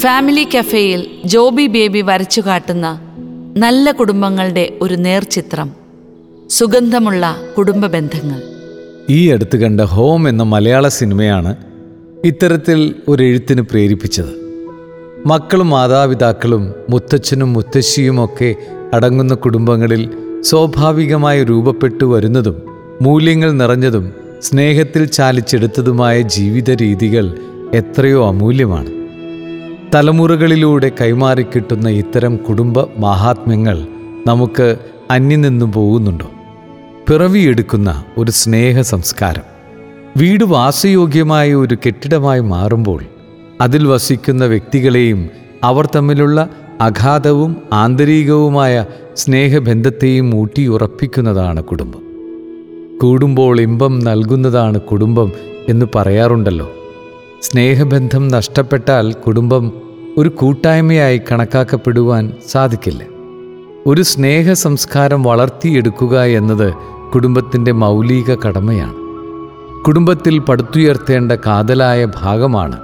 Family കഫേയിൽ Joby baby വരച്ചു കാട്ടുന്ന നല്ല കുടുംബങ്ങളുടെ ഒരു നേർചിത്രം സുഗന്ധമുള്ള കുടുംബ ബന്ധങ്ങൾ. ഈ അടുത്ത് കണ്ട ഹോം എന്ന മലയാള സിനിമയാണ് ഇത്തരത്തിൽ ഒരു എഴുത്തിന് പ്രേരിപ്പിച്ചത്. മക്കളും മാതാപിതാക്കളും മുത്തച്ഛനും മുത്തശ്ശിയുമൊക്കെ അടങ്ങുന്ന കുടുംബങ്ങളിൽ സ്വാഭാവികമായി രൂപപ്പെട്ടു വരുന്നതും മൂല്യങ്ങൾ നിറഞ്ഞതും സ്നേഹത്തിൽ ചാലിച്ചെടുത്തതുമായ ജീവിത രീതികൾ എത്രയോ അമൂല്യമാണ്. തലമുറകളിലൂടെ കൈമാറിക്കിട്ടുന്ന ഇത്തരം കുടുംബ മഹാത്മ്യങ്ങൾ നമുക്ക് അന്യം നിന്നു പോകുന്നുണ്ടോ? പിറവിയെടുക്കുന്ന ഒരു സ്നേഹ സംസ്കാരം. വീട് വാസയോഗ്യമായ ഒരു കെട്ടിടമായി മാറുമ്പോൾ അതിൽ വസിക്കുന്ന വ്യക്തികളെയും അവർ തമ്മിലുള്ള അഗാധവും ആന്തരികവുമായ സ്നേഹബന്ധത്തെയും ഊട്ടിയുറപ്പിക്കുന്നതാണ് കുടുംബം. കൂടുമ്പോൾ ഇമ്പം നൽകുന്നതാണ് കുടുംബം എന്ന് പറയാറുണ്ടല്ലോ. സ്നേഹബന്ധം നഷ്ടപ്പെട്ടാൽ കുടുംബം ഒരു കൂട്ടായ്മയായി കണക്കാക്കപ്പെടുവാൻ സാധിക്കില്ല. ഒരു സ്നേഹ സംസ്കാരം വളർത്തിയെടുക്കുക എന്നത് കുടുംബത്തിന്റെ മൗലിക കടമയാണ്. കുടുംബത്തിൽ പടുത്തുയർത്തേണ്ട കാതലായ ഭാഗമാണ്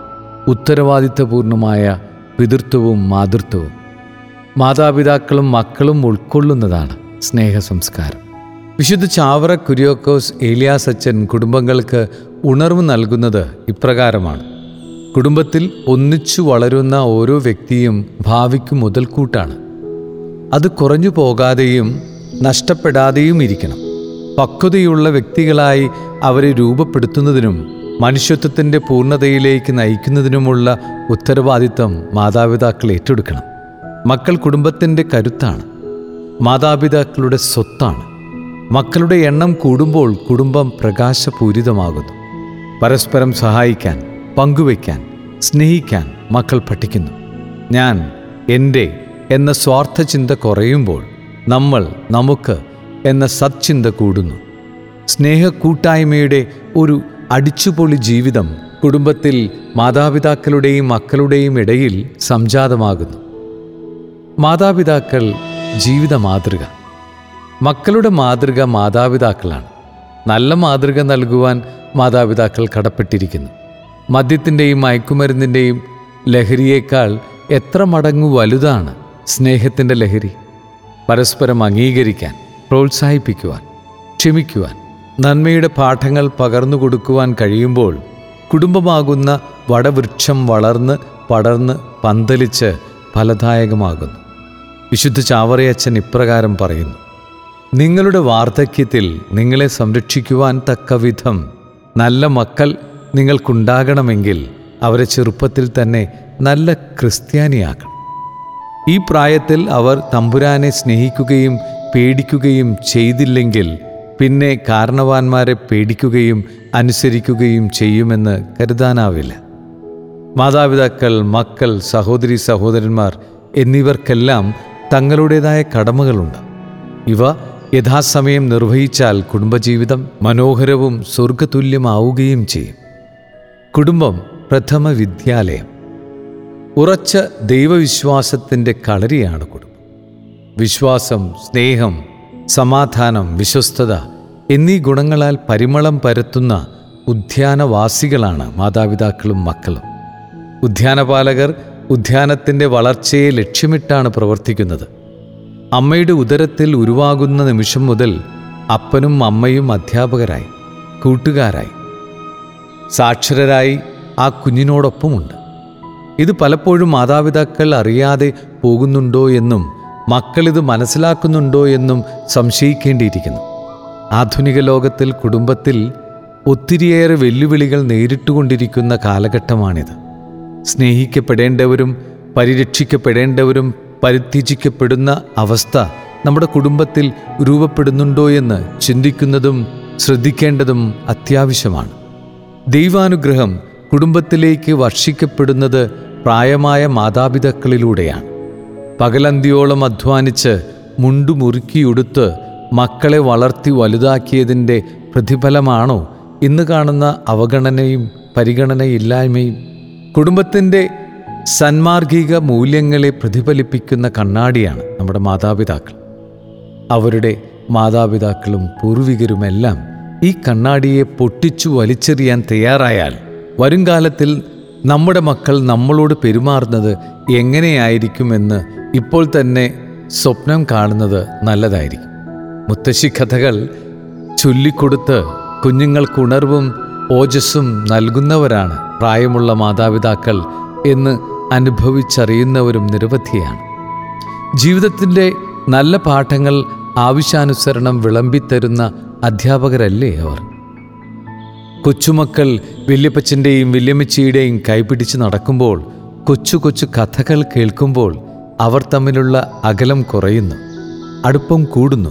ഉത്തരവാദിത്തപൂർണമായ പിതൃത്വവും മാതൃത്വവും. മാതാപിതാക്കളും മക്കളും ഉൾക്കൊള്ളുന്നതാണ് സ്നേഹ സംസ്കാരം വിശുദ്ധ ചാവറ കുര്യോക്കോസ് ഏലിയാസ് അച്ഛൻ കുടുംബങ്ങൾക്ക് ഉണർവ് നൽകുന്നത് ഇപ്രകാരമാണ്. കുടുംബത്തിൽ ഒന്നിച്ചു വളരുന്ന ഓരോ വ്യക്തിയും ഭാവിക്ക് മുതൽക്കൂട്ടാണ്. അത് കുറഞ്ഞു പോകാതെയും നഷ്ടപ്പെടാതെയും ഇരിക്കണം. പക്വതയുള്ള വ്യക്തികളായി അവരെ രൂപപ്പെടുത്തുന്നതിനും മനുഷ്യത്വത്തിന്റെ പൂർണതയിലേക്ക് നയിക്കുന്നതിനുമുള്ള ഉത്തരവാദിത്തം മാതാപിതാക്കൾ ഏറ്റെടുക്കണം. മക്കൾ കുടുംബത്തിന്റെ കരുത്താണ്. മാതാപിതാക്കളുടെ സ്വത്താണ്. മക്കളുടെ എണ്ണം കൂടുമ്പോൾ കുടുംബം പ്രകാശപൂരിതമാകുന്നു. പരസ്പരം സഹായിക്കാൻ പങ്കുവയ്ക്കാൻ സ്നേഹിക്കാൻ മക്കൾ പഠിക്കുന്നു. ഞാൻ എന്റെ എന്ന സ്വാർത്ഥ ചിന്ത കുറയുമ്പോൾ നമ്മൾ നമുക്ക് എന്ന സത്ചിന്ത കൂടുന്നു. സ്നേഹക്കൂട്ടായ്മയുടെ ഒരു അടിച്ചുപൊളി ജീവിതം കുടുംബത്തിൽ മാതാപിതാക്കളുടെയും മക്കളുടെയും ഇടയിൽ സംജാതമാകുന്നു. മാതാപിതാക്കൾ ജീവിത മാതൃക മക്കളുടെ മാതൃക മാതാപിതാക്കളാണ്. നല്ല മാതൃക നൽകുവാൻ മാതാപിതാക്കൾ കടപ്പെട്ടിരിക്കുന്നു. മദ്യത്തിന്റെയും മയക്കുമരുന്നിന്റെയും ലഹരിയേക്കാൾ എത്ര മടങ്ങു വലുതാണ് സ്നേഹത്തിന്റെ ലഹരി. പരസ്പരം അംഗീകരിക്കാൻ പ്രോത്സാഹിപ്പിക്കുവാൻ ക്ഷമിക്കുവാൻ നന്മയുടെ പാഠങ്ങൾ പകർന്നു കൊടുക്കുവാൻ കഴിയുമ്പോൾ കുടുംബമാകുന്ന വടവൃക്ഷം വളർന്ന് പടർന്ന് പന്തലിച്ച് ഫലദായകമാകുന്നു. വിശുദ്ധ ചാവറയച്ചൻ ഇപ്രകാരം പറയുന്നു. നിങ്ങളുടെ വാർദ്ധക്യത്തിൽ നിങ്ങളെ സംരക്ഷിക്കുവാൻ തക്കവിധം നല്ല മക്കൾ നിങ്ങൾക്കുണ്ടാകണമെങ്കിൽ അവരെ ചെറുപ്പത്തിൽ തന്നെ നല്ല ക്രിസ്ത്യാനിയാക്കണം. ഈ പ്രായത്തിൽ അവർ തമ്പുരാനെ സ്നേഹിക്കുകയും പേടിക്കുകയും ചെയ്തില്ലെങ്കിൽ പിന്നെ കാരണവാന്മാരെ പേടിക്കുകയും അനുസരിക്കുകയും ചെയ്യുമെന്ന് കരുതാനാവില്ല. മാതാപിതാക്കൾ മക്കൾ സഹോദരി സഹോദരന്മാർ എന്നിവർക്കെല്ലാം തങ്ങളുടേതായ കടമകളുണ്ട്. ഇവ യഥാസമയം നിർവഹിച്ചാൽ കുടുംബജീവിതം മനോഹരവും സ്വർഗതുല്യമാവുകയും ചെയ്യും. കുടുംബം പ്രഥമ വിദ്യാലയം. ഉറച്ച ദൈവവിശ്വാസത്തിന്റെ കളരിയാണ് കുടുംബം. വിശ്വാസം സ്നേഹം സമാധാനം വിശ്വസ്തത എന്നീ ഗുണങ്ങളാൽ പരിമളം പരത്തുന്ന ഉദ്യാനവാസികളാണ് മാതാപിതാക്കളും മക്കളും. ഉദ്യാനപാലകർ ഉദ്യാനത്തിന്റെ വളർച്ചയെ ലക്ഷ്യമിട്ടാണ് പ്രവർത്തിക്കുന്നത്. അമ്മയുടെ ഉദരത്തിൽ ഉരുവാകുന്ന നിമിഷം മുതൽ അപ്പനും അമ്മയും അധ്യാപകരായി കൂട്ടുകാരായി. സാക്ഷരരായി ആ കുഞ്ഞിനോടൊപ്പമുണ്ട്. ഇത് പലപ്പോഴും മാതാപിതാക്കൾ അറിയാതെ പോകുന്നുണ്ടോ എന്നും മക്കളിത് മനസ്സിലാക്കുന്നുണ്ടോ എന്നും സംശയിക്കേണ്ടിയിരിക്കുന്നു. ആധുനിക ലോകത്തിൽ കുടുംബത്തിൽ ഒത്തിരിയേറെ വെല്ലുവിളികൾ നേരിട്ടുകൊണ്ടിരിക്കുന്ന കാലഘട്ടമാണിത്. സ്നേഹിക്കപ്പെടേണ്ടവരും പരിരക്ഷിക്കപ്പെടേണ്ടവരും പരിത്യജിക്കപ്പെടുന്ന അവസ്ഥ നമ്മുടെ കുടുംബത്തിൽ രൂപപ്പെടുന്നുണ്ടോ എന്ന് ചിന്തിക്കുന്നതും ശ്രദ്ധിക്കേണ്ടതും അത്യാവശ്യമാണ്. ദൈവാനുഗ്രഹം കുടുംബത്തിലേക്ക് വർഷിക്കപ്പെടുന്നത് പ്രായമായ മാതാപിതാക്കളിലൂടെയാണ്. പകലന്തിയോളം അധ്വാനിച്ച് മുണ്ടുമുറുക്കിയുടുത്ത് മക്കളെ വളർത്തി വലുതാക്കിയതിന്റെ പ്രതിഫലമാണോ ഇന്ന് കാണുന്ന അവഗണനയും പരിഗണനയില്ലായ്മയും. കുടുംബത്തിന്റെ സന്മാർഗിക മൂല്യങ്ങളെ പ്രതിഫലിപ്പിക്കുന്ന കണ്ണാടിയാണ് നമ്മുടെ മാതാപിതാക്കൾ. അവരുടെ മാതാപിതാക്കളും പൂർവികരുമെല്ലാം ഈ കണ്ണാടിയെ പൊട്ടിച്ചു വലിച്ചെറിയാൻ തയ്യാറായാൽ വരുംകാലത്തിൽ നമ്മുടെ മക്കൾ നമ്മളോട് പെരുമാറുന്നത് എങ്ങനെയായിരിക്കുമെന്ന് ഇപ്പോൾ തന്നെ സ്വപ്നം കാണുന്നത് നല്ലതായിരിക്കും. മുത്തശ്ശി കഥകൾ ചൊല്ലിക്കൊടുത്ത് കുഞ്ഞുങ്ങൾക്ക് ഉണർവും ഓജസ്സും നൽകുന്നവരാണ് പ്രായമുള്ള മാതാപിതാക്കൾ എന്ന് അനുഭവിച്ചറിയുന്നവരും നിരവധിയാണ്. ജീവിതത്തിന്റെ നല്ല പാഠങ്ങൾ ആവശ്യാനുസരണം വിളമ്പിത്തരുന്ന അധ്യാപകരല്ലേ അവർ? കൊച്ചുമക്കൾ വല്യപ്പച്ചന്റെയും വല്യമ്മച്ചിയുടെയും കൈപിടിച്ച് നടക്കുമ്പോൾ കൊച്ചു കൊച്ചു കഥകൾ കേൾക്കുമ്പോൾ അവർ തമ്മിലുള്ള അകലം കുറയുന്നു അടുപ്പം കൂടുന്നു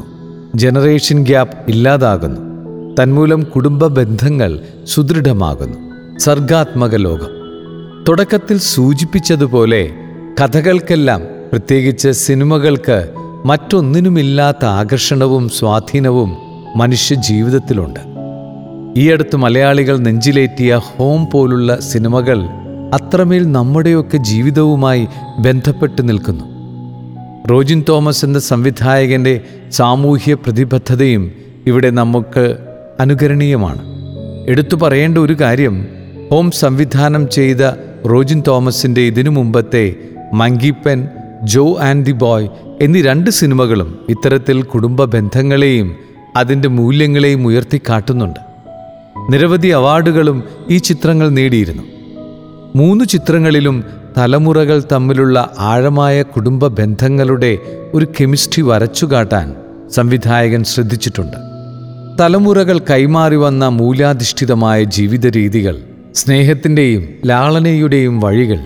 ജനറേഷൻ ഗ്യാപ്പ് ഇല്ലാതാകുന്നു തന്മൂലം കുടുംബ ബന്ധങ്ങൾ സുദൃഢമാകുന്നു സർഗാത്മക ലോകം. തുടക്കത്തിൽ സൂചിപ്പിച്ചതുപോലെ കഥകൾക്കെല്ലാം പ്രത്യേകിച്ച് സിനിമകൾക്ക് മറ്റൊന്നിനുമില്ലാത്ത ആകർഷണവും സ്വാധീനവും മനുഷ്യ ജീവിതത്തിലുണ്ട്. ഈയടുത്ത് മലയാളികൾ നെഞ്ചിലേറ്റിയ ഹോം പോലുള്ള സിനിമകൾ അത്രമേൽ നമ്മുടെയൊക്കെ ജീവിതവുമായി ബന്ധപ്പെട്ട് നിൽക്കുന്നു. റോജിൻ തോമസ് എന്ന സംവിധായകന്റെ സാമൂഹ്യ പ്രതിബദ്ധതയും ഇവിടെ നമുക്ക് അനുകരണീയമാണ്. എടുത്തു പറയേണ്ട ഒരു കാര്യം ഹോം സംവിധാനം ചെയ്ത റോജിൻ തോമസിന്റെ ഇതിനു മുമ്പത്തെ monkey pen Jo and the boy എന്നീ രണ്ട് സിനിമകളും ഇത്തരത്തിൽ കുടുംബ ബന്ധങ്ങളെയും അതിന്റെ മൂല്യങ്ങളെയും ഉയർത്തിക്കാട്ടുന്നുണ്ട്. നിരവധി അവാർഡുകളും ഈ ചിത്രങ്ങൾ നേടിയിരുന്നു. മൂന്ന് ചിത്രങ്ങളിലും തലമുറകൾ തമ്മിലുള്ള ആഴമായ കുടുംബ ബന്ധങ്ങളുടെ ഒരു കെമിസ്ട്രി വരച്ചുകാട്ടാൻ സംവിധായകൻ ശ്രദ്ധിച്ചിട്ടുണ്ട്. തലമുറകൾ കൈമാറി വന്ന മൂല്യാധിഷ്ഠിതമായ ജീവിത രീതികൾ സ്നേഹത്തിന്റെയും ലാളനയുടെയും വഴികൾ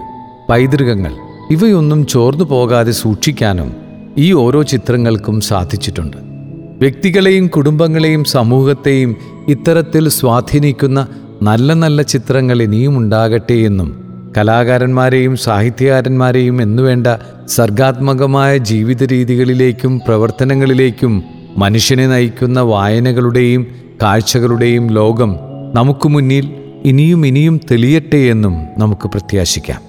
പൈതൃകങ്ങൾ ഇവയൊന്നും ചോർന്നു പോകാതെ സൂക്ഷിക്കാനും ഈ ഓരോ ചിത്രങ്ങൾക്കും സാധിച്ചിട്ടുണ്ട്. വ്യക്തികളെയും കുടുംബങ്ങളെയും സമൂഹത്തെയും ഇത്തരത്തിൽ സ്വാധീനിക്കുന്ന നല്ല നല്ല ചിത്രങ്ങൾ ഇനിയും ഉണ്ടാകട്ടെ എന്നും കലാകാരന്മാരെയും സാഹിത്യകാരന്മാരെയും എന്നുവേണ്ട സർഗാത്മകമായ ജീവിത രീതികളിലേക്കും പ്രവർത്തനങ്ങളിലേക്കും മനുഷ്യനെ നയിക്കുന്ന വായനകളുടെയും കാഴ്ചകളുടെയും ലോകം നമുക്ക് മുന്നിൽ ഇനിയും ഇനിയും തെളിയട്ടെ എന്നും നമുക്ക് പ്രത്യാശിക്കാം.